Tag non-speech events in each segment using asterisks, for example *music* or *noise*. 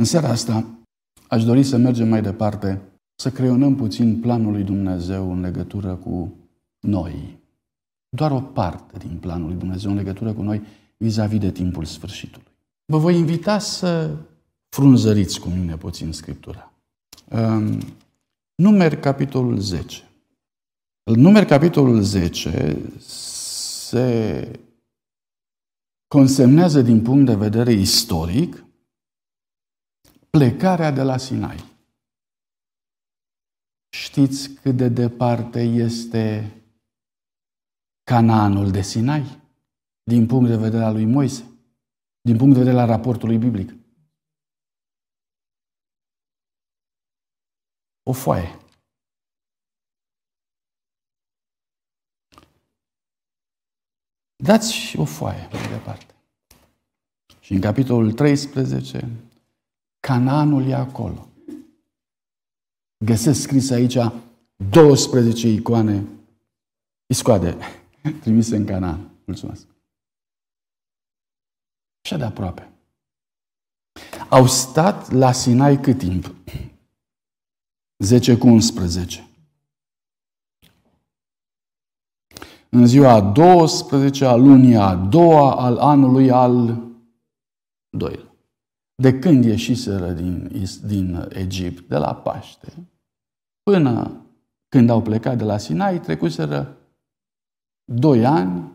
În seara asta aș dori să mergem mai departe, să creionăm puțin planul lui Dumnezeu în legătură cu noi. Doar o parte din planul lui Dumnezeu în legătură cu noi vis-a-vis de timpul sfârșitului. Vă voi invita să frunzăriți cu mine puțin Scriptura. Numeri capitolul 10. Numeri capitolul 10 se consemnează din punct de vedere istoric plecarea de la Sinai. Știți cât de departe este Canaanul de Sinai? Din punct de vedere al lui Moise? Din punct de vedere al raportului biblic? O foaie. Dați o foaie mai departe. Și în capitolul 13, Canaanul e acolo. Găsesc scris aici 12 icoane iscoade *laughs* trimise în Canaan. Mulțumesc. Așa de aproape. Au stat la Sinai cât timp? 10 cu 11. În ziua 12 a lunii a doua al anului al doilea. De când ieșiseră din, din Egipt, de la Paște, până când au plecat de la Sinai, trecuseră doi ani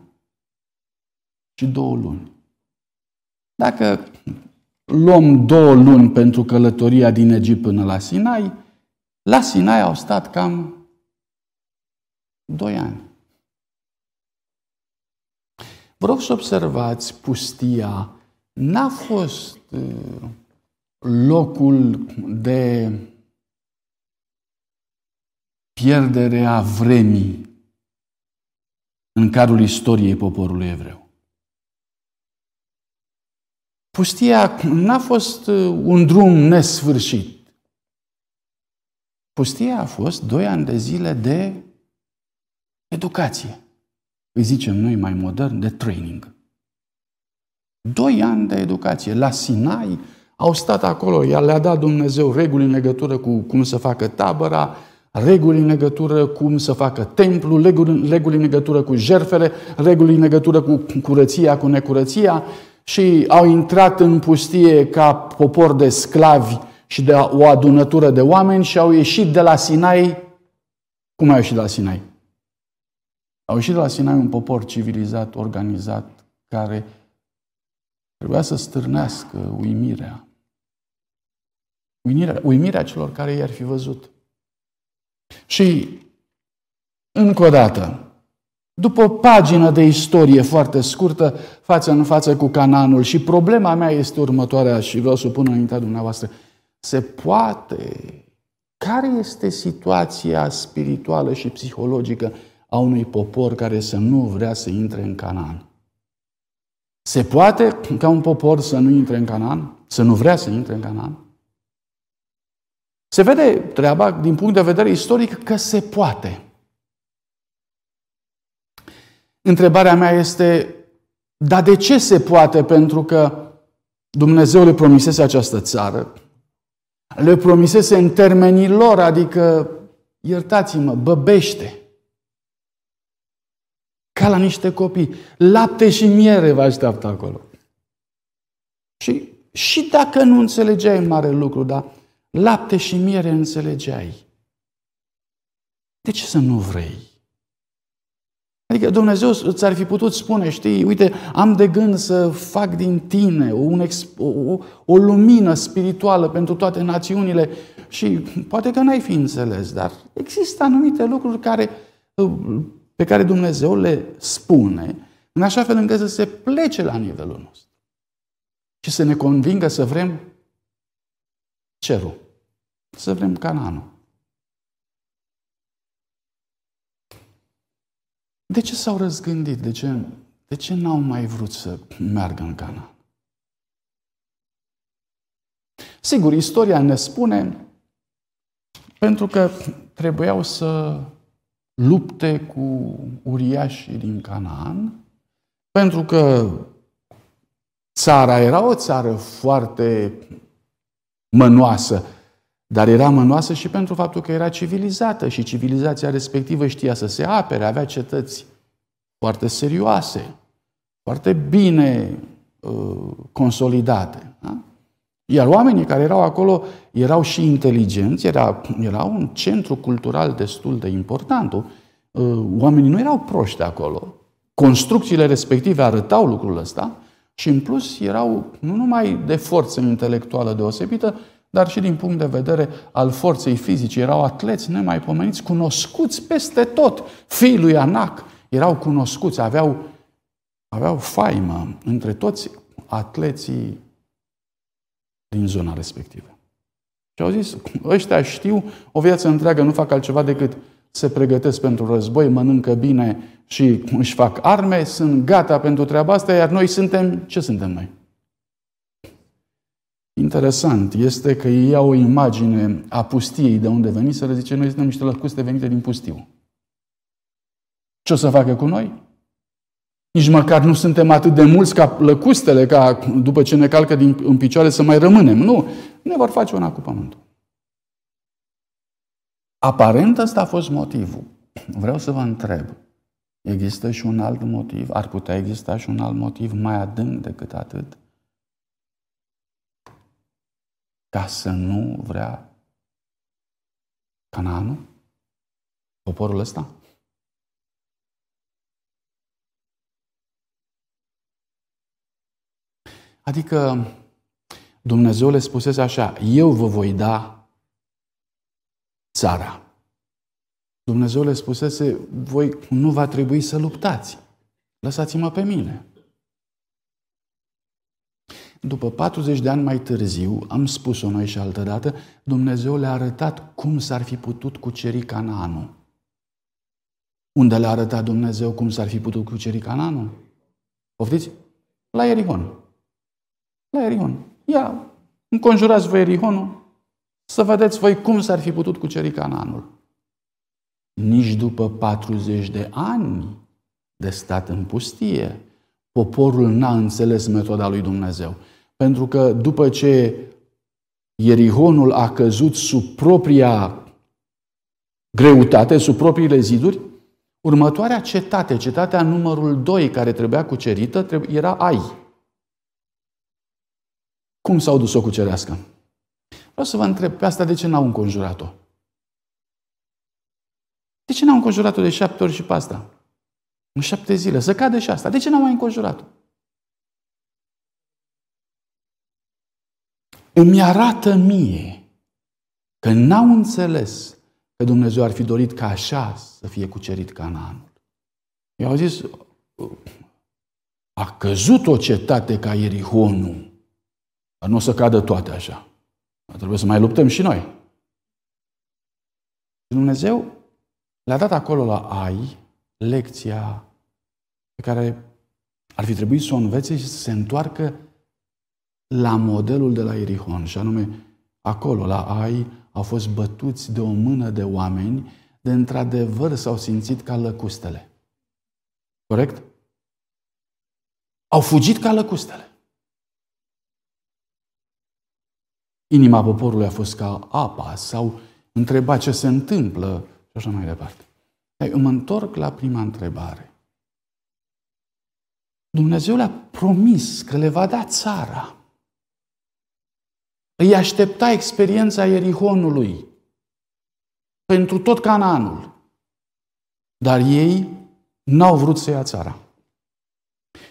și două luni. Dacă luăm două luni pentru călătoria din Egipt până la Sinai, la Sinai au stat cam doi ani. Vă rog să observați, pustia n-a fost uh, locul de pierdere a vremii în cadrul istoriei poporului evreu. Pustia n-a fost uh, un drum nesfârșit. Pustia a fost doi ani de zile de educație. Îi zicem noi mai modern, de training. Doi ani de educație. La Sinai au stat acolo, iar le-a dat Dumnezeu reguli în legătură cu cum să facă tabăra, reguli în legătură cum să facă templu, reguli, reguli în legătură cu jerfele, reguli în legătură cu curăția, cu necurăția și au intrat în pustie ca popor de sclavi și de o adunătură de oameni și au ieșit de la Sinai. Cum au ieșit de la Sinai? Au ieșit de la Sinai un popor civilizat, organizat, care trebuia să stârnească uimirea. Uimirea, uimirea celor care i-ar fi văzut. Și, încă o dată, după o pagină de istorie foarte scurtă, față în față cu Cananul, și problema mea este următoarea și vreau să o pun înaintea dumneavoastră. Se poate? Care este situația spirituală și psihologică a unui popor care să nu vrea să intre în Canaan? Se poate ca un popor să nu intre în Canaan? Să nu vrea să intre în Canaan? Se vede treaba din punct de vedere istoric că se poate. Întrebarea mea este, dar de ce se poate? Pentru că Dumnezeu le promisese această țară, le promisese în termenii lor, adică, iertați-mă, băbește. Ca la niște copii. Lapte și miere vă așteaptă acolo. Și, și dacă nu înțelegeai mare lucru, dar lapte și miere înțelegeai. De ce să nu vrei? Adică Dumnezeu ți-ar fi putut spune, știi, uite, am de gând să fac din tine un o, o, o lumină spirituală pentru toate națiunile și poate că n-ai fi înțeles, dar există anumite lucruri care, pe care Dumnezeu le spune în așa fel încât să se plece la nivelul nostru și să ne convingă să vrem cerul să vrem Cananul. De ce s-au răzgândit? De ce, de ce n-au mai vrut să meargă în Canaan? Sigur, istoria ne spune pentru că trebuiau să lupte cu uriașii din Canaan, pentru că țara era o țară foarte mănoasă, dar era mănoasă și pentru faptul că era civilizată și civilizația respectivă știa să se apere, avea cetăți foarte serioase, foarte bine uh, consolidate. Da? Iar oamenii care erau acolo erau și inteligenți, era, era un centru cultural destul de important. Uh, oamenii nu erau proști acolo. Construcțiile respective arătau lucrul ăsta și în plus erau nu numai de forță intelectuală deosebită, dar și din punct de vedere al forței fizice. Erau atleți nemaipomeniți, cunoscuți peste tot. Fiii lui Anac erau cunoscuți, aveau, aveau faimă între toți atleții din zona respectivă. Și au zis, ăștia știu o viață întreagă, nu fac altceva decât se pregătesc pentru război, mănâncă bine și își fac arme, sunt gata pentru treaba asta, iar noi suntem, ce suntem noi? Interesant este că ei au o imagine a pustiei de unde veni, să le zice, noi suntem niște lăcuste venite din pustiu. Ce o să facă cu noi? Nici măcar nu suntem atât de mulți ca lăcustele, ca după ce ne calcă din, în picioare să mai rămânem. Nu, ne vor face una cu pământul. Aparent ăsta a fost motivul. Vreau să vă întreb, există și un alt motiv? Ar putea exista și un alt motiv mai adânc decât atât? Ca să nu vrea Canaanul? Poporul ăsta? Adică Dumnezeu le spusese așa, eu vă voi da țara. Dumnezeu le spusese, voi nu va trebui să luptați. Lăsați-mă pe mine. După 40 de ani mai târziu, am spus-o noi și altă dată, Dumnezeu le-a arătat cum s-ar fi putut cuceri Canaanul. Unde le-a arătat Dumnezeu cum s-ar fi putut cuceri Canaanul? Poftiți? La Ierihon. La Ierihon. Ia, înconjurați voi Ierihonul să vedeți voi cum s-ar fi putut cuceri Canaanul. Nici după 40 de ani de stat în pustie, poporul n-a înțeles metoda lui Dumnezeu. Pentru că după ce Ierihonul a căzut sub propria greutate, sub propriile ziduri, următoarea cetate, cetatea numărul 2 care trebuia cucerită, era Ai. Cum s-au dus să o cucerească? Vreau să vă întreb pe asta de ce n-au înconjurat-o? De ce n-au înconjurat-o de șapte ori și pe asta? În șapte zile, să cadă și asta. De ce n-au mai înconjurat-o? Îmi arată mie că n-au înțeles că Dumnezeu ar fi dorit ca așa să fie cucerit Canaanul. Eu au zis, a căzut o cetate ca Ierihonul, dar nu o să cadă toate așa. Trebuie să mai luptăm și noi. Dumnezeu le-a dat acolo la Ai lecția pe care ar fi trebuit să o învețe și să se întoarcă la modelul de la Erihon. Și anume, acolo, la Ai, au fost bătuți de o mână de oameni de într-adevăr s-au simțit ca lăcustele. Corect? Au fugit ca lăcustele. Inima poporului a fost ca apa, sau întreba ce se întâmplă și așa mai departe. Hai, îmi întorc la prima întrebare. Dumnezeu le-a promis că le va da țara. Îi aștepta experiența Ierihonului pentru tot Canaanul. Dar ei n-au vrut să ia țara.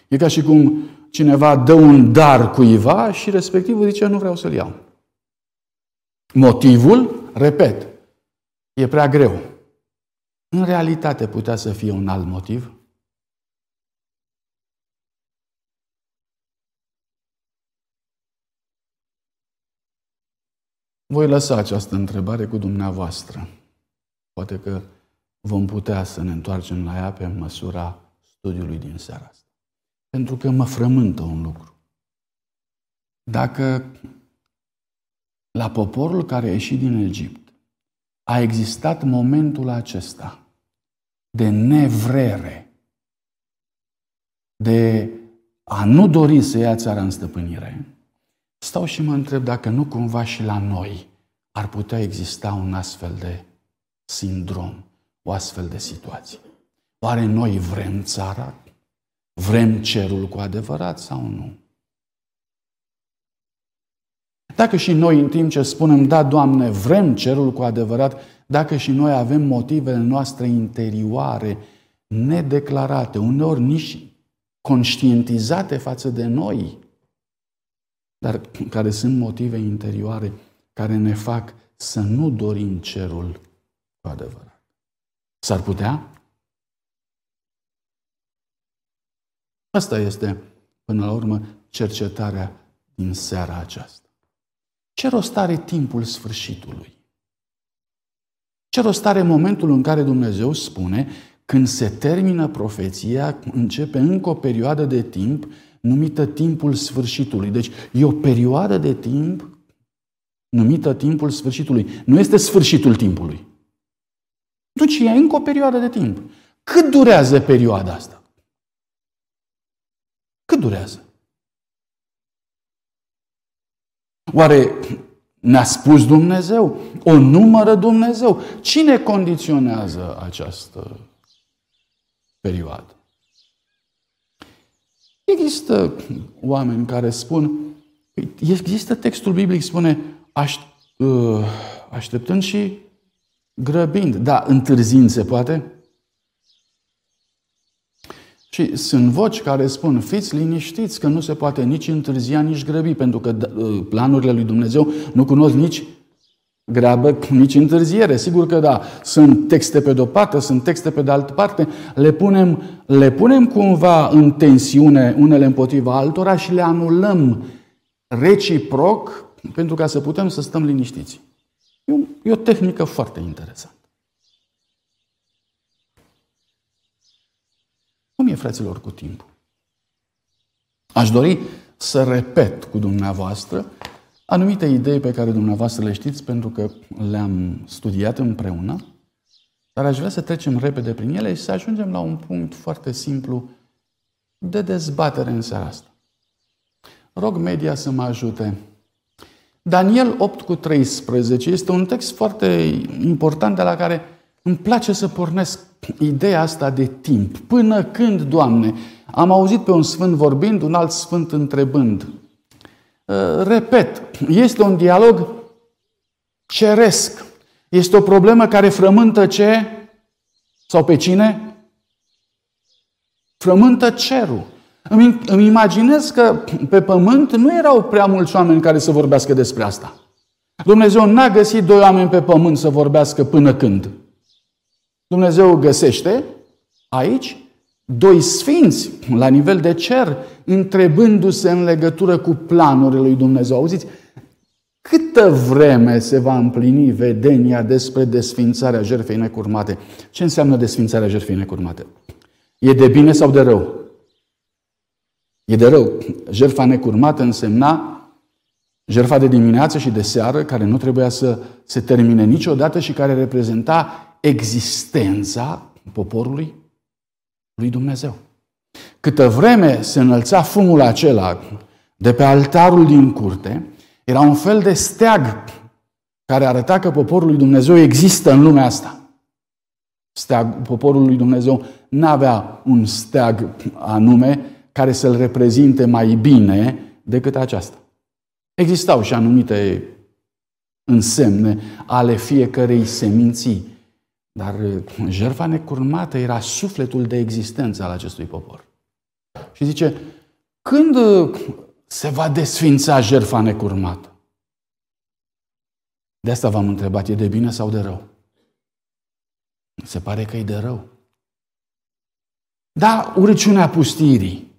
E ca și cum cineva dă un dar cuiva și respectivul zice, nu vreau să-l iau. Motivul, repet, e prea greu. În realitate putea să fie un alt motiv? Voi lăsa această întrebare cu dumneavoastră. Poate că vom putea să ne întoarcem la ea pe măsura studiului din seara asta. Pentru că mă frământă un lucru. Dacă la poporul care a ieșit din Egipt a existat momentul acesta de nevrere, de a nu dori să ia țara în stăpânire, stau și mă întreb dacă nu cumva și la noi ar putea exista un astfel de sindrom, o astfel de situație. Oare noi vrem țara? Vrem cerul cu adevărat sau nu? Dacă și noi în timp ce spunem, da, Doamne, vrem cerul cu adevărat, dacă și noi avem motivele noastre interioare nedeclarate, uneori nici conștientizate față de noi, dar care sunt motive interioare care ne fac să nu dorim cerul cu adevărat. S-ar putea? Asta este, până la urmă, cercetarea din seara aceasta. Ce rost are timpul sfârșitului? Ce rost are momentul în care Dumnezeu spune când se termină profeția, începe încă o perioadă de timp numită timpul sfârșitului. Deci e o perioadă de timp numită timpul sfârșitului. Nu este sfârșitul timpului. Deci e încă o perioadă de timp. Cât durează perioada asta? Cât durează? Oare ne-a spus Dumnezeu? O numără Dumnezeu? Cine condiționează această perioadă? Există oameni care spun, există textul biblic, spune, aș, uh, așteptând și grăbind. Da, întârzind se poate? Și sunt voci care spun, fiți liniștiți că nu se poate nici întârzia, nici grăbi, pentru că uh, planurile lui Dumnezeu nu cunosc nici grabă, nici întârziere. Sigur că da, sunt texte pe de-o parte, sunt texte pe de altă parte, le punem, le punem cumva în tensiune unele împotriva altora și le anulăm reciproc pentru ca să putem să stăm liniștiți. E o, e o tehnică foarte interesantă. Cum e, fraților, cu timpul? Aș dori să repet cu dumneavoastră anumite idei pe care dumneavoastră le știți pentru că le-am studiat împreună, dar aș vrea să trecem repede prin ele și să ajungem la un punct foarte simplu de dezbatere în seara asta. Rog media să mă ajute. Daniel 8 cu 13 este un text foarte important de la care îmi place să pornesc ideea asta de timp. Până când, Doamne? Am auzit pe un sfânt vorbind, un alt sfânt întrebând. Uh, repet, este un dialog ceresc. Este o problemă care frământă ce? Sau pe cine? Frământă cerul. Îmi, îmi imaginez că pe pământ nu erau prea mulți oameni care să vorbească despre asta. Dumnezeu n-a găsit doi oameni pe pământ să vorbească până când. Dumnezeu găsește aici doi sfinți la nivel de cer, întrebându-se în legătură cu planurile lui Dumnezeu. Auziți, câtă vreme se va împlini vedenia despre desfințarea jertfei necurmate? Ce înseamnă desfințarea jertfei necurmate? E de bine sau de rău? E de rău. Jertfa necurmată însemna jertfa de dimineață și de seară, care nu trebuia să se termine niciodată și care reprezenta existența poporului lui Dumnezeu. Câtă vreme se înălța fumul acela de pe altarul din curte, era un fel de steag care arăta că poporul lui Dumnezeu există în lumea asta. Steag, poporul lui Dumnezeu nu avea un steag anume care să-l reprezinte mai bine decât aceasta. Existau și anumite însemne ale fiecărei seminții dar uh, jertfa necurmată era sufletul de existență al acestui popor. Și zice, când uh, se va desfința jertfa necurmată? De asta v-am întrebat, e de bine sau de rău? Se pare că e de rău. Da, urăciunea pustirii,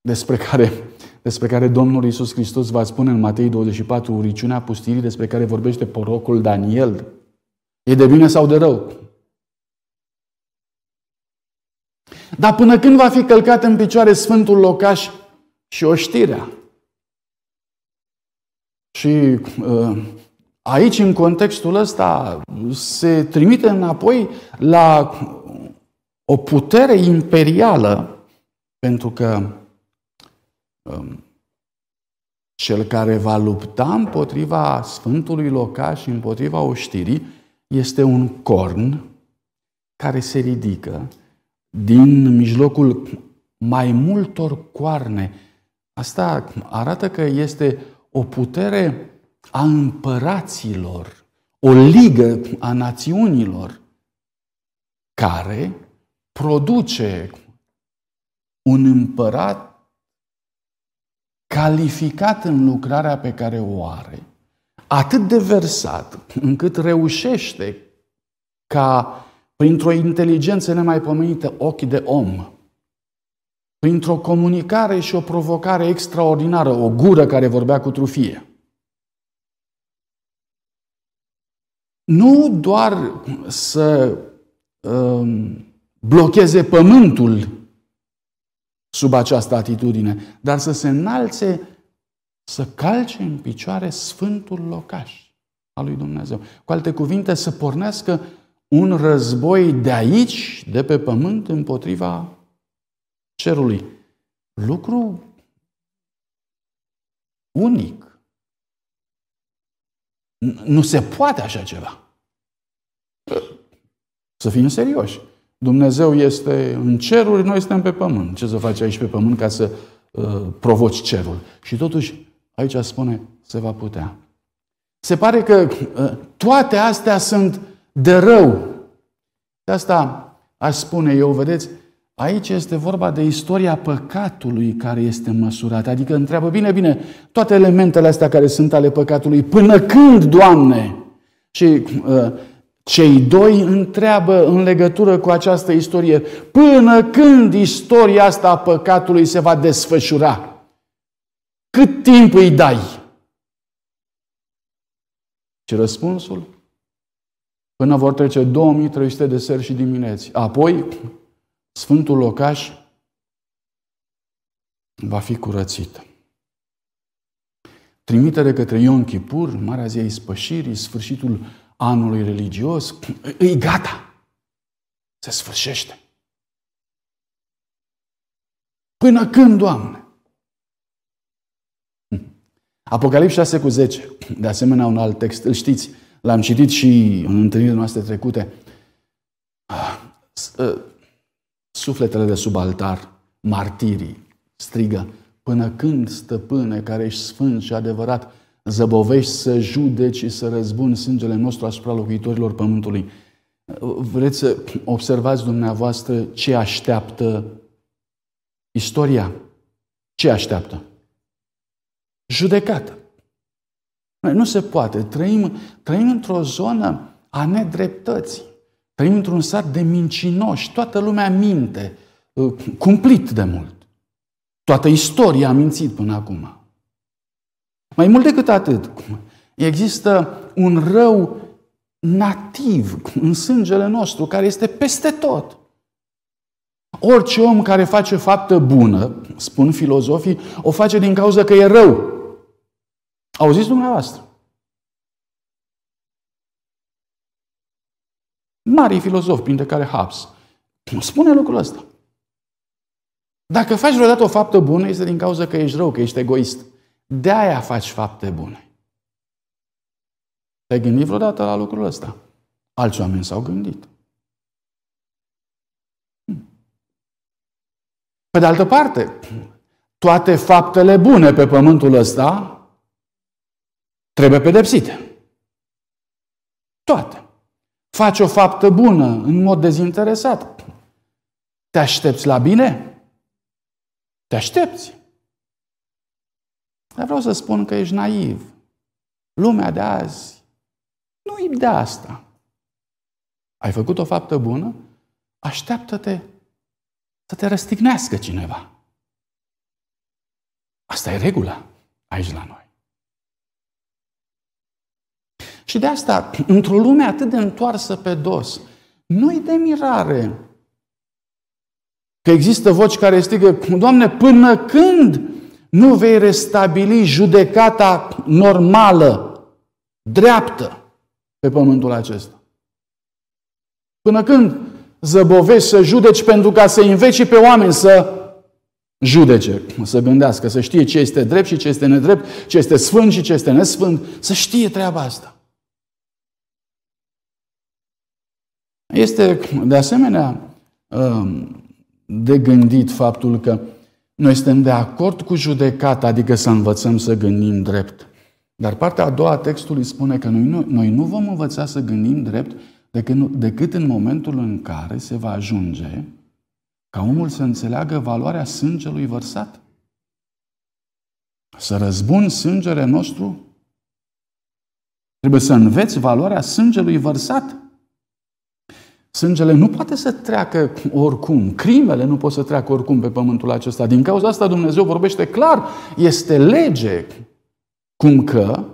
despre care despre care Domnul Iisus Hristos va spune în Matei 24, uriciunea pustirii despre care vorbește porocul Daniel. E de bine sau de rău? Dar până când va fi călcat în picioare Sfântul Locaș și oștirea? Și uh, aici, în contextul ăsta, se trimite înapoi la o putere imperială, pentru că um, cel care va lupta împotriva Sfântului Locaș și împotriva oștirii este un corn care se ridică din mijlocul mai multor coarne. Asta arată că este o putere a împăraților, o ligă a națiunilor care produce un împărat calificat în lucrarea pe care o are, atât de versat încât reușește ca printr-o inteligență nemaipomenită ochi de om, printr-o comunicare și o provocare extraordinară, o gură care vorbea cu trufie. Nu doar să um, blocheze pământul sub această atitudine, dar să se înalțe, să calce în picioare sfântul locaș al lui Dumnezeu. Cu alte cuvinte, să pornească un război de aici, de pe pământ, împotriva cerului. Lucru unic. Nu se poate așa ceva. Să fim serioși. Dumnezeu este în ceruri, noi suntem pe pământ. Ce să faci aici pe pământ ca să uh, provoci cerul? Și totuși, aici spune, se va putea. Se pare că uh, toate astea sunt de rău. De asta aș spune eu, vedeți, aici este vorba de istoria păcatului care este măsurată. Adică întreabă, bine, bine, toate elementele astea care sunt ale păcatului, până când, Doamne? Și uh, cei doi întreabă în legătură cu această istorie, până când istoria asta a păcatului se va desfășura? Cât timp îi dai? Și răspunsul? Până vor trece 2300 de seri și dimineți. Apoi, Sfântul Locaș va fi curățit. Trimitere către Ion Chipur, Marea Zi a Ispășirii, sfârșitul anului religios, îi gata. Se sfârșește. Până când, Doamne? Apocalips 6 cu 10, de asemenea un alt text, îl știți, l-am citit și în întâlnirile noastre trecute. Sufletele de sub altar, martirii, strigă, până când, stăpâne, care ești sfânt și adevărat, zăbovești să judeci și să răzbuni sângele nostru asupra locuitorilor pământului. Vreți să observați dumneavoastră ce așteaptă istoria? Ce așteaptă? Judecată. Nu se poate. Trăim, trăim într-o zonă a nedreptății. Trăim într-un sat de mincinoși. Toată lumea minte. Cumplit de mult. Toată istoria a mințit până acum. Mai mult decât atât, există un rău nativ în sângele nostru, care este peste tot. Orice om care face faptă bună, spun filozofii, o face din cauza că e rău. Auziți dumneavoastră? Mari filozofi, printre care Hobbes, spune lucrul ăsta. Dacă faci vreodată o faptă bună, este din cauza că ești rău, că ești egoist. De aia faci fapte bune. Te-ai gândit vreodată la lucrul ăsta? Alți oameni s-au gândit. Hmm. Pe de altă parte, toate faptele bune pe pământul ăsta trebuie pedepsite. Toate. Faci o faptă bună în mod dezinteresat. Te aștepți la bine? Te aștepți. Dar vreau să spun că ești naiv. Lumea de azi nu e de asta. Ai făcut o faptă bună? Așteaptă-te să te răstignească cineva. Asta e regula aici la noi. Și de asta, într-o lume atât de întoarsă pe dos, nu-i de mirare că există voci care strigă, Doamne, până când nu vei restabili judecata normală, dreaptă, pe pământul acesta. Până când zăbovești să judeci pentru ca să înveți pe oameni să judece, să gândească, să știe ce este drept și ce este nedrept, ce este sfânt și ce este nesfânt, să știe treaba asta. Este, de asemenea, um, de gândit faptul că noi suntem de acord cu judecata, adică să învățăm să gândim drept. Dar partea a doua a textului spune că noi nu, noi nu vom învăța să gândim drept decât, decât în momentul în care se va ajunge ca omul să înțeleagă valoarea sângelui vărsat. Să răzbun sângele nostru, trebuie să înveți valoarea sângelui vărsat. Sângele nu poate să treacă oricum. Crimele nu pot să treacă oricum pe pământul acesta. Din cauza asta Dumnezeu vorbește clar. Este lege cum că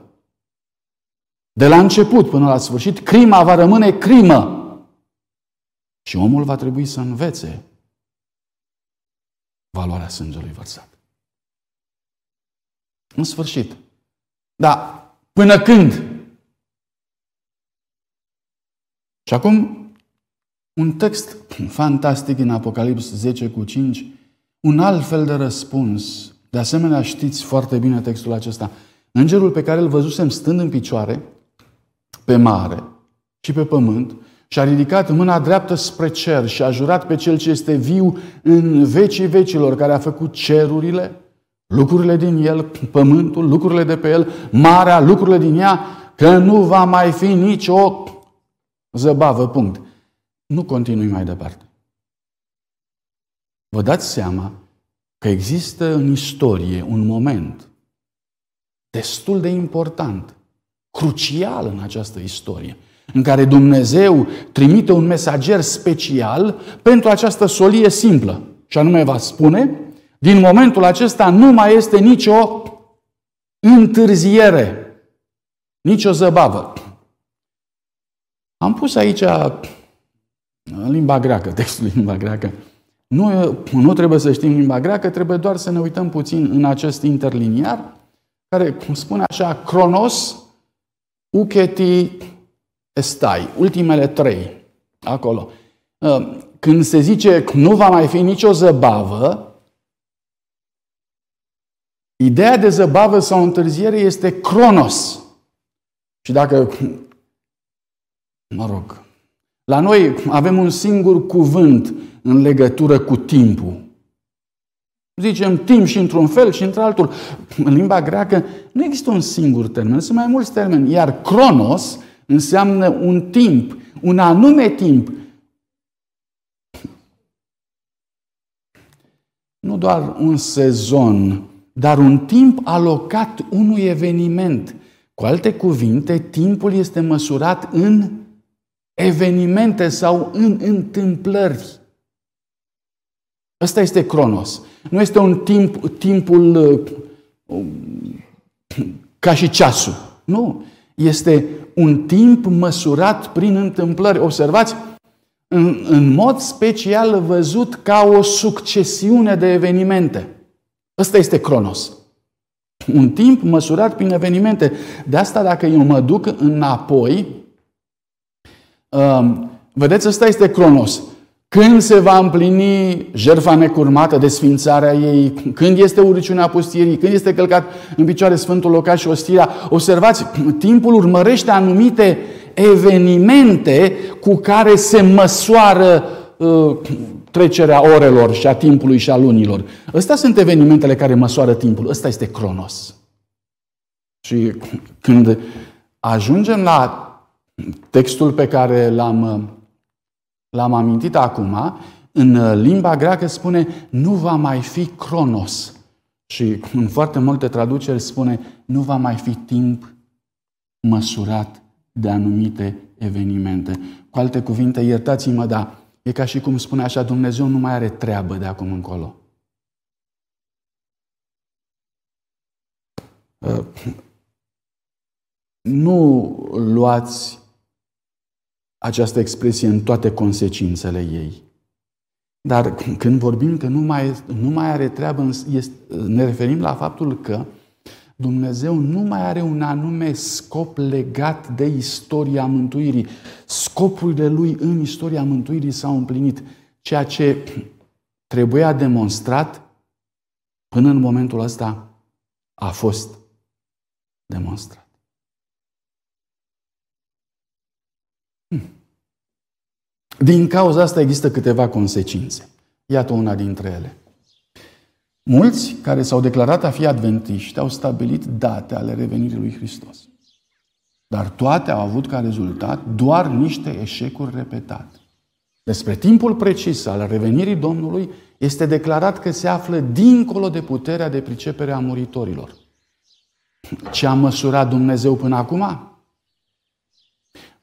de la început până la sfârșit, crima va rămâne crimă. Și omul va trebui să învețe valoarea sângelui vărsat. În sfârșit. Da, până când? Și acum, un text fantastic în Apocalips 10 cu 5, un alt fel de răspuns. De asemenea, știți foarte bine textul acesta. Îngerul pe care îl văzusem stând în picioare, pe mare și pe pământ, și a ridicat mâna dreaptă spre cer și a jurat pe Cel ce este viu în vecii vecilor, care a făcut cerurile, lucrurile din el, pământul, lucrurile de pe el, marea, lucrurile din ea, că nu va mai fi nicio zăbavă, punct. Nu continui mai departe. Vă dați seama că există în istorie un moment destul de important, crucial în această istorie, în care Dumnezeu trimite un mesager special pentru această solie simplă. Și anume va spune, din momentul acesta nu mai este nicio întârziere, nicio zăbavă. Am pus aici în limba greacă, *laughs* textul în limba greacă. Nu, nu trebuie să știm limba greacă, trebuie doar să ne uităm puțin în acest interliniar, care spune așa, Cronos, Uketi, Estai, ultimele trei, acolo. Uh, când se zice că nu va mai fi nicio zăbavă, ideea de zăbavă sau întârziere este cronos. Și dacă, mă rog, la noi avem un singur cuvânt în legătură cu timpul. Zicem timp și într-un fel și într-altul. În limba greacă nu există un singur termen, sunt mai mulți termeni. Iar cronos înseamnă un timp, un anume timp. Nu doar un sezon, dar un timp alocat unui eveniment. Cu alte cuvinte, timpul este măsurat în evenimente sau în întâmplări. Ăsta este Cronos. Nu este un timp, timpul uh, ca și ceasul. Nu. Este un timp măsurat prin întâmplări. Observați, în, în mod special văzut ca o succesiune de evenimente. Ăsta este Cronos. Un timp măsurat prin evenimente. De asta, dacă eu mă duc înapoi, um, vedeți, ăsta este Cronos. Când se va împlini jertfa necurmată, desfințarea ei, când este uriciunea pustierii, când este călcat în picioare Sfântul Locaș și Ostirea. Observați, timpul urmărește anumite evenimente cu care se măsoară uh, trecerea orelor și a timpului și a lunilor. Astea sunt evenimentele care măsoară timpul. Ăsta este Cronos. Și când ajungem la textul pe care l-am uh, L-am amintit acum, în uh, limba greacă spune nu va mai fi cronos. Și în foarte multe traduceri spune nu va mai fi timp măsurat de anumite evenimente. Cu alte cuvinte, iertați-mă, dar e ca și cum spune așa, Dumnezeu nu mai are treabă de acum încolo. Uh, nu luați această expresie în toate consecințele ei. Dar când vorbim că nu mai, nu mai are treabă, este, ne referim la faptul că Dumnezeu nu mai are un anume scop legat de istoria mântuirii. Scopurile lui în istoria mântuirii s-au împlinit. Ceea ce trebuia demonstrat până în momentul ăsta a fost demonstrat. Din cauza asta există câteva consecințe. Iată una dintre ele. Mulți care s-au declarat a fi adventiști au stabilit date ale revenirii lui Hristos. Dar toate au avut ca rezultat doar niște eșecuri repetate. Despre timpul precis al revenirii Domnului este declarat că se află dincolo de puterea de pricepere a muritorilor. Ce a măsurat Dumnezeu până acum?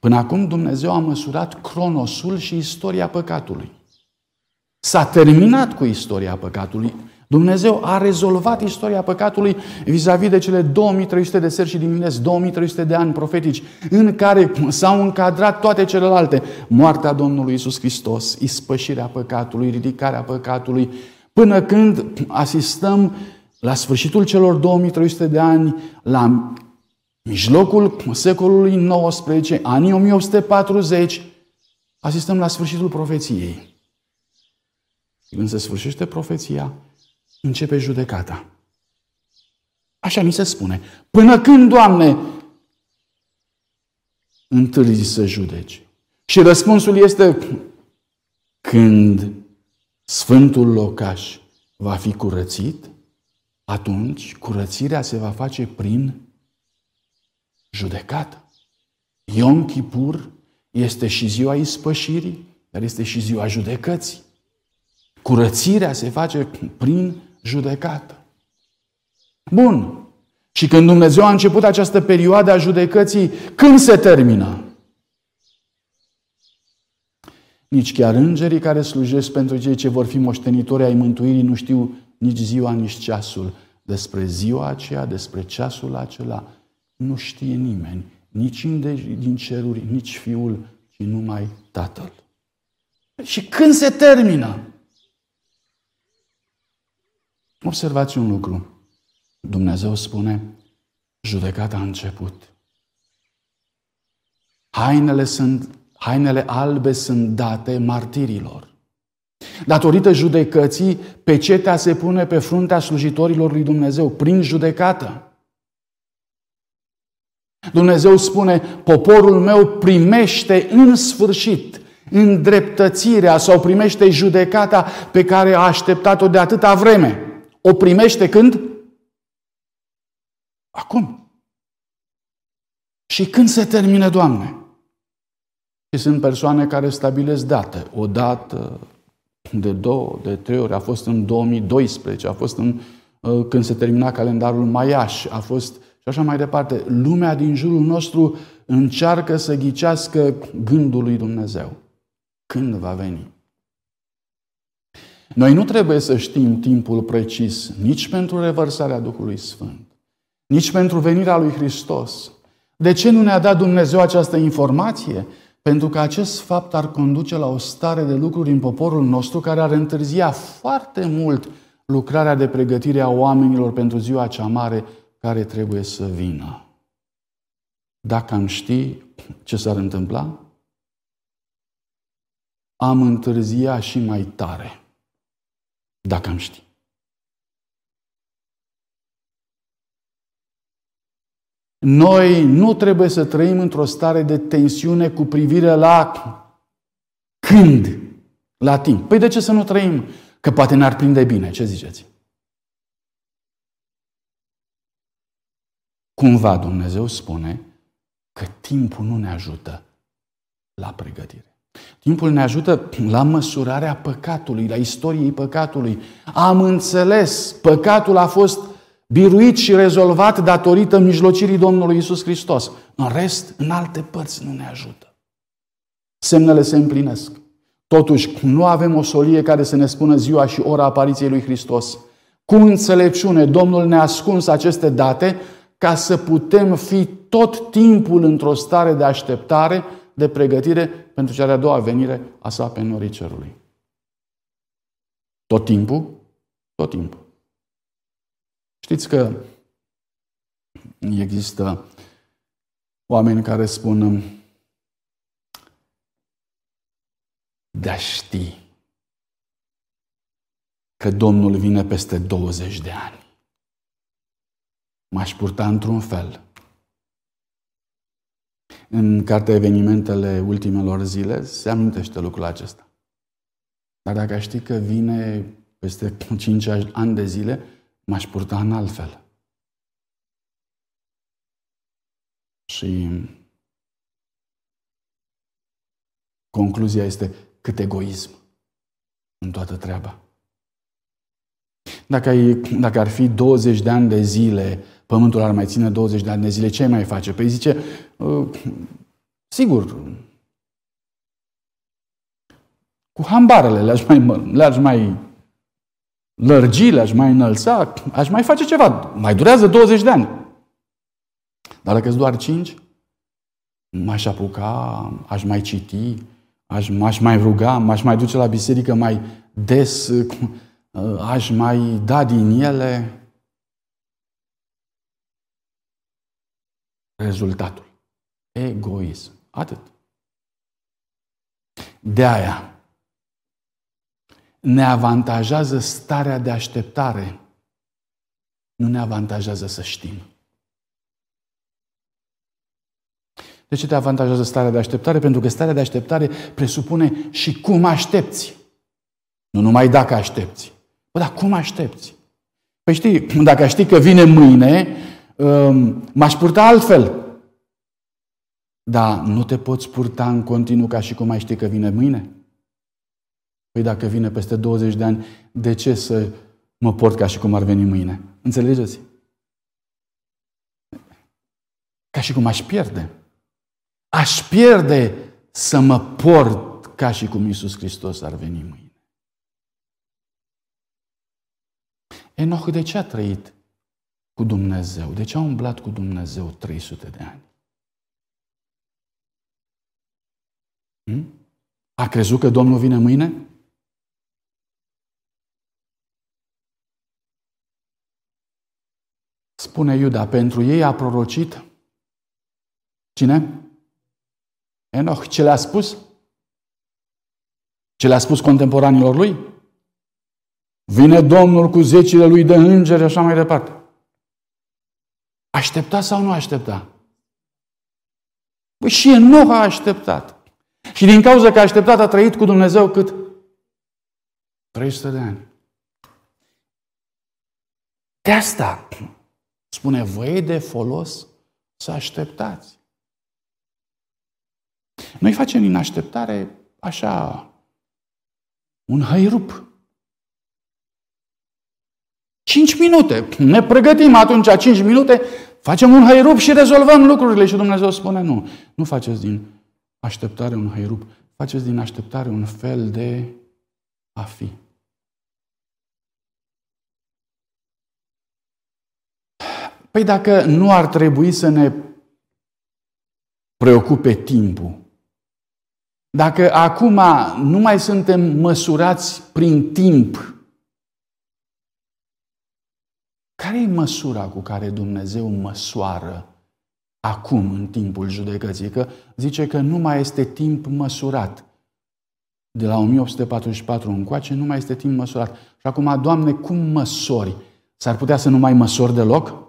Până acum Dumnezeu a măsurat cronosul și istoria păcatului. S-a terminat cu istoria păcatului. Dumnezeu a rezolvat istoria păcatului vis-a-vis de cele 2300 de seri și dimineți, 2300 de ani profetici, în care s-au încadrat toate celelalte. Moartea Domnului Isus Hristos, ispășirea păcatului, ridicarea păcatului, până când asistăm la sfârșitul celor 2300 de ani, la mijlocul secolului XIX, anii 1840, asistăm la sfârșitul profeției. Când se sfârșește profeția, începe judecata. Așa mi se spune. Până când, Doamne, întârzi să judeci? Și răspunsul este când Sfântul Locaș va fi curățit, atunci curățirea se va face prin judecată. Iom Kippur este și ziua ispășirii, dar este și ziua judecății. Curățirea se face prin judecată. Bun. Și când Dumnezeu a început această perioadă a judecății, când se termină? Nici chiar îngerii care slujesc pentru cei ce vor fi moștenitori ai mântuirii nu știu nici ziua, nici ceasul. Despre ziua aceea, despre ceasul acela, nu știe nimeni, nici din ceruri, nici Fiul, ci numai Tatăl. Și când se termină? Observați un lucru. Dumnezeu spune, judecata a început. Hainele, sunt, hainele albe sunt date martirilor. Datorită judecății, pecetea se pune pe fruntea slujitorilor lui Dumnezeu, prin judecată. Dumnezeu spune, poporul meu primește în sfârșit îndreptățirea sau primește judecata pe care a așteptat-o de atâta vreme. O primește când? Acum. Și când se termină, Doamne? Și sunt persoane care stabilesc date. O dată, de două, de trei ori. A fost în 2012, a fost în, uh, când se termina calendarul Maiaș, a fost și așa mai departe. Lumea din jurul nostru încearcă să ghicească gândul lui Dumnezeu. Când va veni? Noi nu trebuie să știm timpul precis nici pentru revărsarea Duhului Sfânt, nici pentru venirea lui Hristos. De ce nu ne-a dat Dumnezeu această informație? Pentru că acest fapt ar conduce la o stare de lucruri în poporul nostru care ar întârzia foarte mult lucrarea de pregătire a oamenilor pentru ziua cea mare care trebuie să vină. Dacă am ști ce s-ar întâmpla, am întârzia și mai tare dacă am ști. Noi nu trebuie să trăim într-o stare de tensiune cu privire la când, la timp. Păi de ce să nu trăim? Că poate ne-ar prinde bine. Ce ziceți? Cumva Dumnezeu spune că timpul nu ne ajută la pregătire. Timpul ne ajută la măsurarea păcatului, la istoriei păcatului. Am înțeles, păcatul a fost biruit și rezolvat datorită mijlocirii Domnului Isus Hristos. În rest, în alte părți nu ne ajută. Semnele se împlinesc. Totuși, nu avem o solie care să ne spună ziua și ora apariției lui Hristos. Cu înțelepciune, Domnul ne-a ascuns aceste date ca să putem fi tot timpul într-o stare de așteptare de pregătire pentru cea de-a doua venire a sa pe norii cerului. Tot timpul? Tot timpul. Știți că există oameni care spun de a ști că Domnul vine peste 20 de ani. M-aș purta într-un fel. În cartea Evenimentele ultimelor zile se amintește lucrul acesta. Dar dacă știi că vine peste *laughs* 5 ani de zile, m-aș purta în altfel. Și concluzia este cât egoism în toată treaba. Dacă, ai, dacă ar fi 20 de ani de zile, pământul ar mai ține 20 de ani de zile, ce ai mai face? Păi zice, uh, sigur, cu hambarele le-aș mai, le-aș mai lărgi, le-aș mai înălța, aș mai face ceva. Mai durează 20 de ani. Dar dacă sunt doar 5, m-aș apuca, aș mai citi, aș, m-aș mai ruga, m-aș mai duce la biserică mai des, aș mai da din ele. Rezultatul. Egoism. Atât. De aia, ne avantajează starea de așteptare. Nu ne avantajează să știm. De ce te avantajează starea de așteptare? Pentru că starea de așteptare presupune și cum aștepți. Nu numai dacă aștepți. Bă, dar cum aștepți? Păi știi, dacă știi că vine mâine, um, m-aș purta altfel. Dar nu te poți purta în continuu ca și cum ai ști că vine mâine? Păi dacă vine peste 20 de ani, de ce să mă port ca și cum ar veni mâine? Înțelegeți? Ca și cum aș pierde. Aș pierde să mă port ca și cum Iisus Hristos ar veni mâine. Enoch de ce a trăit cu Dumnezeu? De ce a umblat cu Dumnezeu 300 de ani? Hmm? A crezut că Domnul vine mâine? Spune Iuda, pentru ei a prorocit cine? Enoch. Ce le-a spus? Ce le-a spus contemporanilor lui? Vine Domnul cu zecile lui de îngeri așa mai departe. Aștepta sau nu aștepta? Păi și Enoch a așteptat. Și din cauza că a așteptat, a trăit cu Dumnezeu cât? 300 de ani. De asta Spune, vă e de folos să așteptați. Noi facem din așteptare așa un hăirup. Cinci minute. Ne pregătim atunci cinci minute, facem un hăirup și rezolvăm lucrurile. Și Dumnezeu spune, nu, nu faceți din așteptare un hăirup, faceți din așteptare un fel de a fi. Păi dacă nu ar trebui să ne preocupe timpul, dacă acum nu mai suntem măsurați prin timp, care e măsura cu care Dumnezeu măsoară acum, în timpul judecății? Că zice că nu mai este timp măsurat. De la 1844 încoace nu mai este timp măsurat. Și acum, Doamne, cum măsori? S-ar putea să nu mai măsori deloc?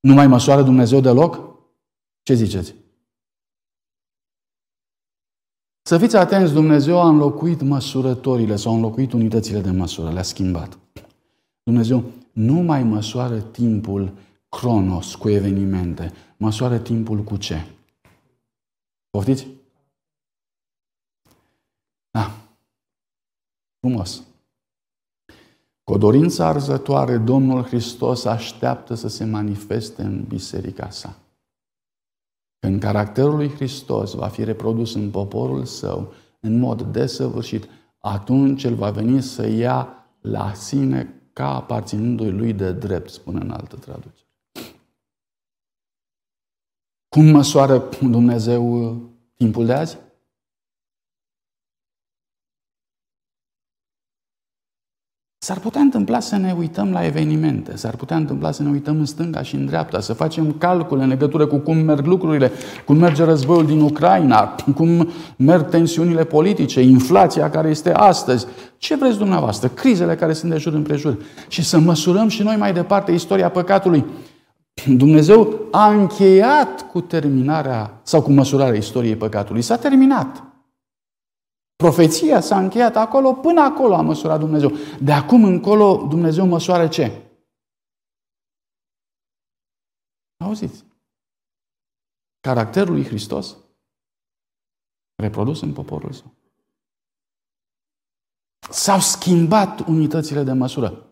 Nu mai măsoară Dumnezeu deloc? Ce ziceți? Să fiți atenți, Dumnezeu a înlocuit măsurătorile sau a înlocuit unitățile de măsură, le-a schimbat. Dumnezeu nu mai măsoară timpul cronos cu evenimente, măsoară timpul cu ce? Poftiți? Da. Frumos. Cu o dorință arzătoare, Domnul Hristos așteaptă să se manifeste în biserica sa. Când caracterul lui Hristos va fi reprodus în poporul său în mod desăvârșit, atunci El va veni să ia la sine ca aparținându-i lui de drept, spune în altă traducere. Cum măsoară Dumnezeu timpul de azi? S-ar putea întâmpla să ne uităm la evenimente, s-ar putea întâmpla să ne uităm în stânga și în dreapta, să facem calcule în legătură cu cum merg lucrurile, cum merge războiul din Ucraina, cum merg tensiunile politice, inflația care este astăzi. Ce vreți dumneavoastră? Crizele care sunt de jur împrejur. Și să măsurăm și noi mai departe istoria păcatului. Dumnezeu a încheiat cu terminarea sau cu măsurarea istoriei păcatului. S-a terminat. Profeția s-a încheiat acolo, până acolo a măsurat Dumnezeu. De acum încolo Dumnezeu măsoară ce? Auziți? Caracterul lui Hristos reprodus în poporul său. S-au schimbat unitățile de măsură.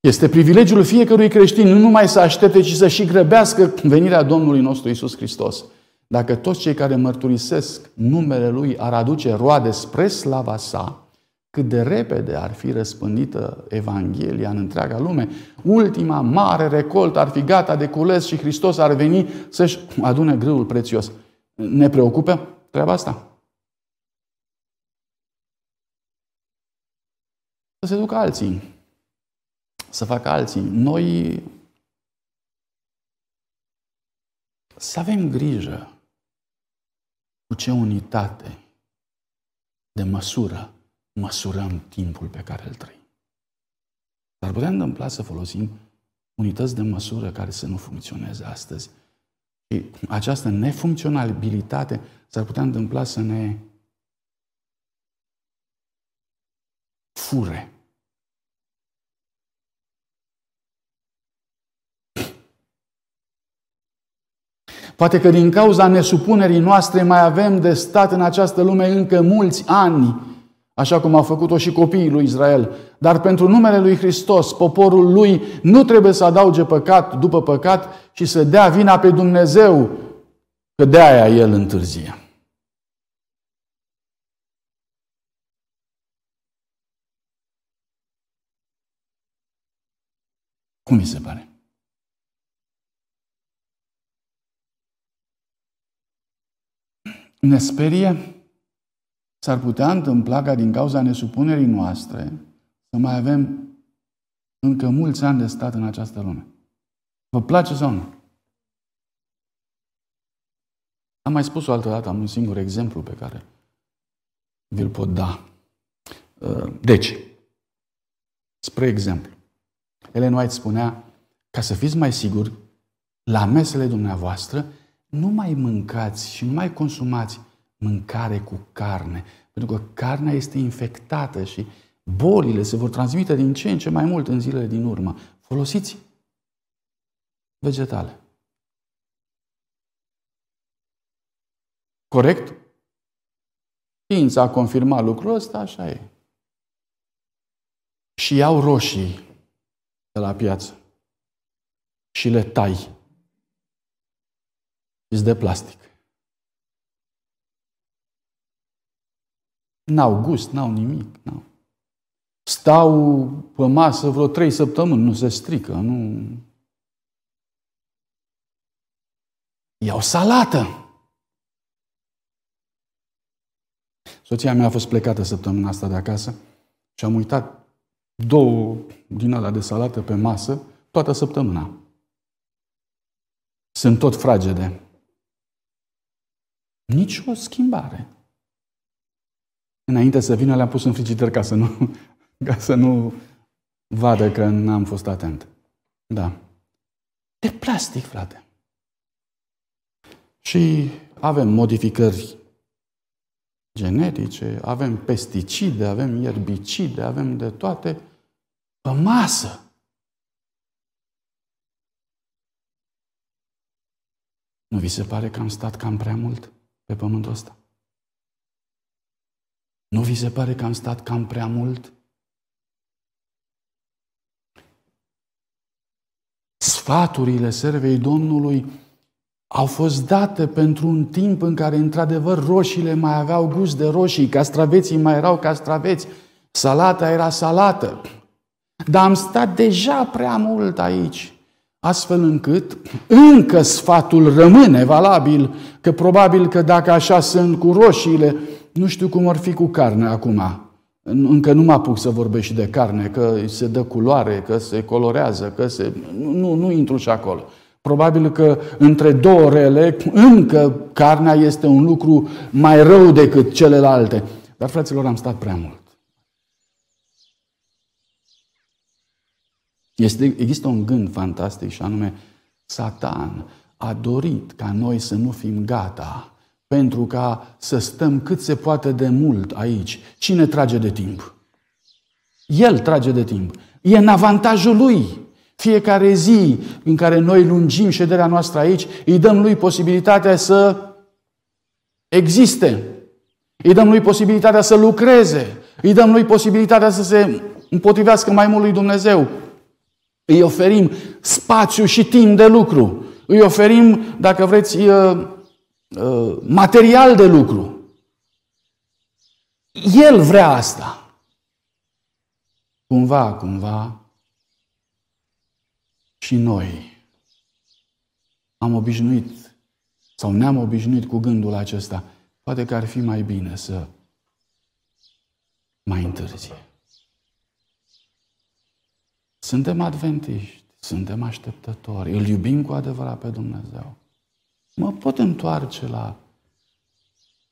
Este privilegiul fiecărui creștin nu numai să aștepte, ci să și grăbească venirea Domnului nostru Isus Hristos. Dacă toți cei care mărturisesc numele Lui ar aduce roade spre slava sa, cât de repede ar fi răspândită Evanghelia în întreaga lume, ultima mare recoltă ar fi gata de cules și Hristos ar veni să-și adune grâul prețios. Ne preocupă treaba asta? Să se ducă alții, să facă alții. Noi să avem grijă cu ce unitate de măsură măsurăm timpul pe care îl trăim. Dar putea întâmpla să folosim unități de măsură care să nu funcționeze astăzi. Și această nefuncționabilitate s-ar putea întâmpla să ne fure Poate că din cauza nesupunerii noastre mai avem de stat în această lume încă mulți ani, așa cum au făcut-o și copiii lui Israel. Dar pentru numele lui Hristos, poporul lui nu trebuie să adauge păcat după păcat și să dea vina pe Dumnezeu, că de aia el întârzie. Cum mi se pare? Ne sperie, s-ar putea întâmpla ca din cauza nesupunerii noastre să mai avem încă mulți ani de stat în această lume. Vă place sau nu? Am mai spus o altă dată, am un singur exemplu pe care vi-l pot da. Uh, deci, spre exemplu, Ellen White spunea, ca să fiți mai siguri, la mesele dumneavoastră nu mai mâncați și nu mai consumați mâncare cu carne, pentru că carnea este infectată și bolile se vor transmite din ce în ce mai mult în zilele din urmă. Folosiți vegetale. Corect? Știința a confirmat lucrul ăsta, așa e. Și iau roșii de la piață și le tai sunt de plastic. N-au gust, n-au nimic. N-au. Stau pe masă vreo trei săptămâni, nu se strică, nu... Iau salată. Soția mea a fost plecată săptămâna asta de acasă și am uitat două din alea de salată pe masă toată săptămâna. Sunt tot fragede. Nici o schimbare. Înainte să vină, le-am pus în frigider ca să nu, *laughs* ca să nu vadă că n-am fost atent. Da. De plastic, frate. Și avem modificări genetice, avem pesticide, avem ierbicide, avem de toate pe masă. Nu vi se pare că am stat cam prea mult? Pe pământul ăsta. Nu vi se pare că am stat cam prea mult? Sfaturile servei Domnului au fost date pentru un timp în care, într-adevăr, roșiile mai aveau gust de roșii, castraveții mai erau castraveți, salata era salată. Dar am stat deja prea mult aici astfel încât încă sfatul rămâne valabil, că probabil că dacă așa sunt cu roșiile, nu știu cum ar fi cu carne acum. încă nu mă apuc să vorbesc și de carne, că se dă culoare, că se colorează, că se... Nu, nu, nu intru și acolo. Probabil că între două rele, încă carnea este un lucru mai rău decât celelalte. Dar, fraților, am stat prea mult. Este, există un gând fantastic și anume, Satan a dorit ca noi să nu fim gata pentru ca să stăm cât se poate de mult aici. Cine trage de timp? El trage de timp. E în avantajul lui. Fiecare zi în care noi lungim șederea noastră aici, îi dăm lui posibilitatea să existe. Îi dăm lui posibilitatea să lucreze. Îi dăm lui posibilitatea să se împotrivească mai mult lui Dumnezeu. Îi oferim spațiu și timp de lucru. Îi oferim, dacă vreți, uh, uh, material de lucru. El vrea asta. Cumva, cumva, și noi am obișnuit sau ne-am obișnuit cu gândul acesta. Poate că ar fi mai bine să mai întârzie. Suntem adventiști, suntem așteptători, îl iubim cu adevărat pe Dumnezeu. Mă pot întoarce la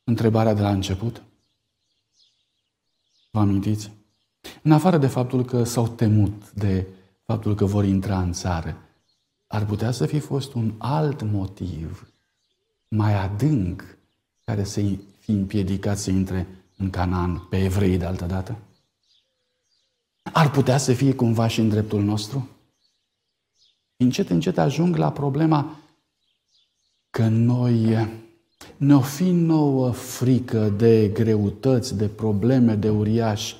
întrebarea de la început? Vă amintiți? În afară de faptul că s-au temut de faptul că vor intra în țară, ar putea să fi fost un alt motiv mai adânc care să fi împiedicat să intre în Canaan pe evrei de altă dată? Ar putea să fie cumva și în dreptul nostru? Încet, încet ajung la problema că noi ne-o fi nouă frică de greutăți, de probleme, de uriași,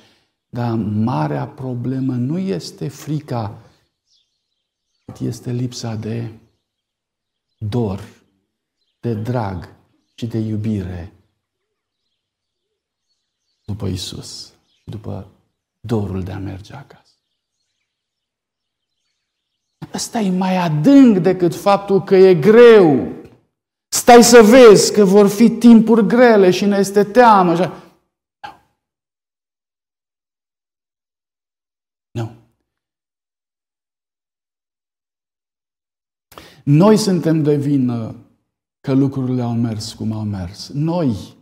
dar marea problemă nu este frica, este lipsa de dor, de drag și de iubire după Isus și după dorul de a merge acasă. Ăsta e mai adânc decât faptul că e greu. Stai să vezi că vor fi timpuri grele și ne este teamă. Nu. Nu. Noi suntem de vină că lucrurile au mers cum au mers. Noi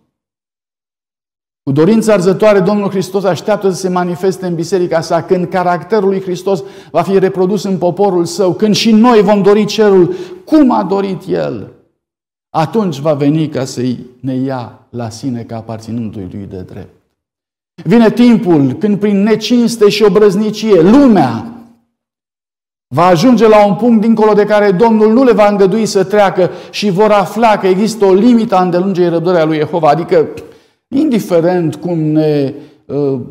cu dorința arzătoare, Domnul Hristos așteaptă să se manifeste în biserica sa când caracterul lui Hristos va fi reprodus în poporul său, când și noi vom dori cerul cum a dorit El. Atunci va veni ca să ne ia la sine ca aparținându-i lui de drept. Vine timpul când prin necinste și obrăznicie lumea va ajunge la un punct dincolo de care Domnul nu le va îngădui să treacă și vor afla că există o limită a îndelungei răbdării a lui Jehova, adică Indiferent cum ne uh,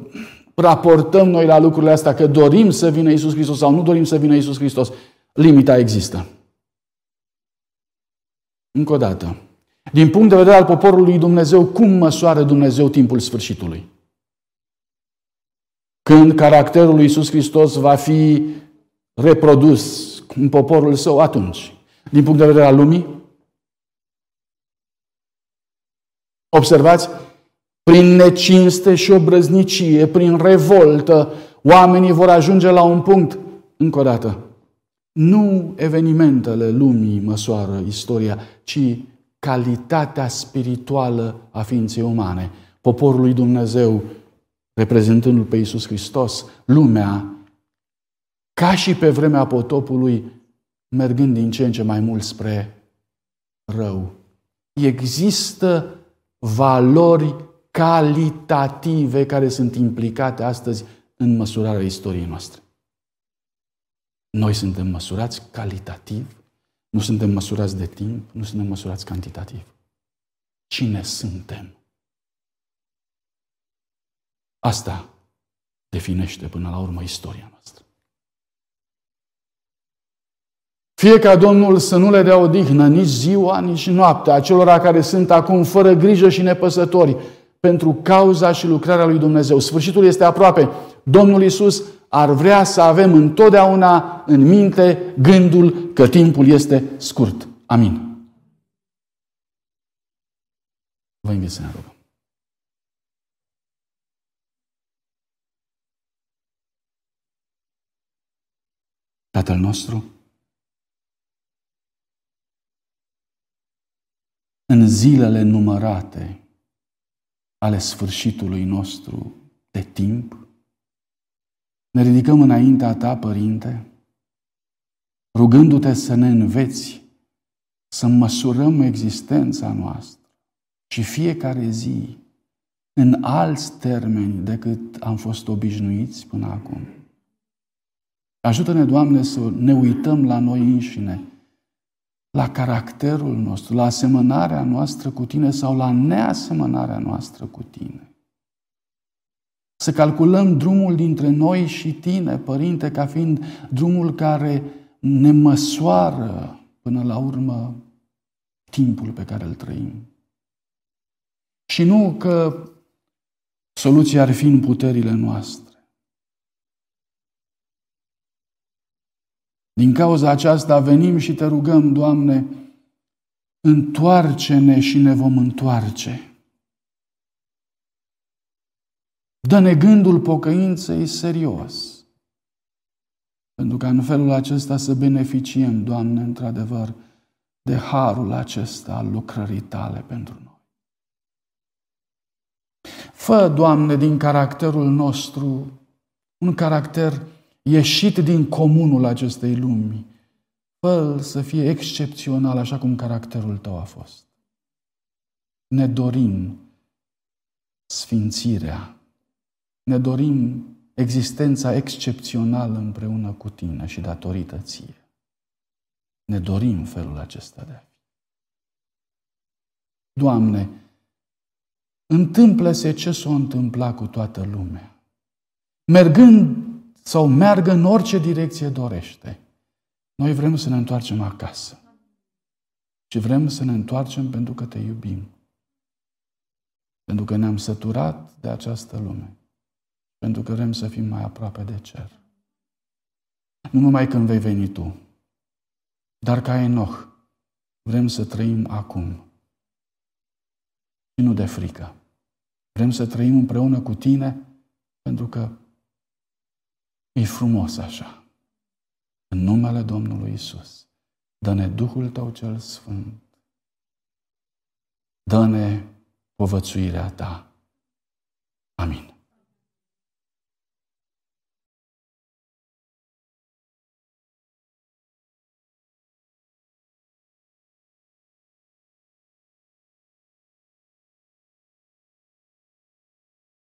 raportăm noi la lucrurile astea, că dorim să vină Isus Hristos sau nu dorim să vină Isus Hristos, limita există. Încă o dată. Din punct de vedere al poporului Dumnezeu, cum măsoară Dumnezeu timpul sfârșitului? Când caracterul lui Isus Hristos va fi reprodus în poporul său, atunci. Din punct de vedere al lumii? Observați, prin necinste și obrăznicie, prin revoltă, oamenii vor ajunge la un punct, încă o dată, nu evenimentele lumii măsoară istoria, ci calitatea spirituală a ființei umane. Poporul lui Dumnezeu, reprezentându-L pe Iisus Hristos, lumea, ca și pe vremea potopului, mergând din ce în ce mai mult spre rău. Există valori calitative care sunt implicate astăzi în măsurarea istoriei noastre. Noi suntem măsurați calitativ, nu suntem măsurați de timp, nu suntem măsurați cantitativ. Cine suntem? Asta definește până la urmă istoria noastră. Fie ca Domnul să nu le dea odihnă nici ziua, nici noaptea acelora care sunt acum fără grijă și nepăsători, pentru cauza și lucrarea lui Dumnezeu. Sfârșitul este aproape. Domnul Isus ar vrea să avem întotdeauna în minte gândul că timpul este scurt. Amin. Vă invit să ne rugăm. Tatăl nostru, în zilele numărate, ale sfârșitului nostru de timp, ne ridicăm înaintea Ta, Părinte, rugându-te să ne înveți să măsurăm existența noastră și fiecare zi în alți termeni decât am fost obișnuiți până acum. Ajută-ne, Doamne, să ne uităm la noi înșine, la caracterul nostru, la asemănarea noastră cu Tine sau la neasemănarea noastră cu Tine. Să calculăm drumul dintre noi și Tine, Părinte, ca fiind drumul care ne măsoară până la urmă timpul pe care îl trăim. Și nu că soluția ar fi în puterile noastre. Din cauza aceasta venim și te rugăm, Doamne, întoarce-ne și ne vom întoarce. Dă-ne gândul pocăinței serios. Pentru ca în felul acesta să beneficiem, Doamne, într-adevăr, de harul acesta al lucrării Tale pentru noi. Fă, Doamne, din caracterul nostru un caracter ieșit din comunul acestei lumi. fă să fie excepțional, așa cum caracterul tău a fost. Ne dorim sfințirea, ne dorim existența excepțională împreună cu tine și datorită ție. Ne dorim felul acesta de a fi. Doamne, întâmplă-se ce s-a întâmplat cu toată lumea. Mergând sau meargă în orice direcție dorește. Noi vrem să ne întoarcem acasă. Și vrem să ne întoarcem pentru că te iubim. Pentru că ne-am săturat de această lume. Pentru că vrem să fim mai aproape de cer. Nu numai când vei veni tu, dar ca Enoch, vrem să trăim acum. Și nu de frică. Vrem să trăim împreună cu tine pentru că E frumos așa. În numele Domnului Isus, dă-ne Duhul Tău cel Sfânt. Dă-ne povățuirea Ta. Amin.